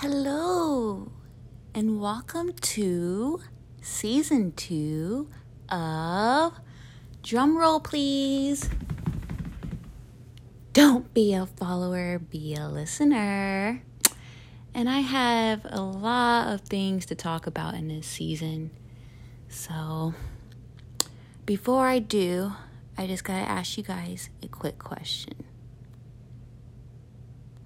Hello, and welcome to season two of Drumroll, please. Don't be a follower, be a listener. And I have a lot of things to talk about in this season. So, before I do, I just gotta ask you guys a quick question.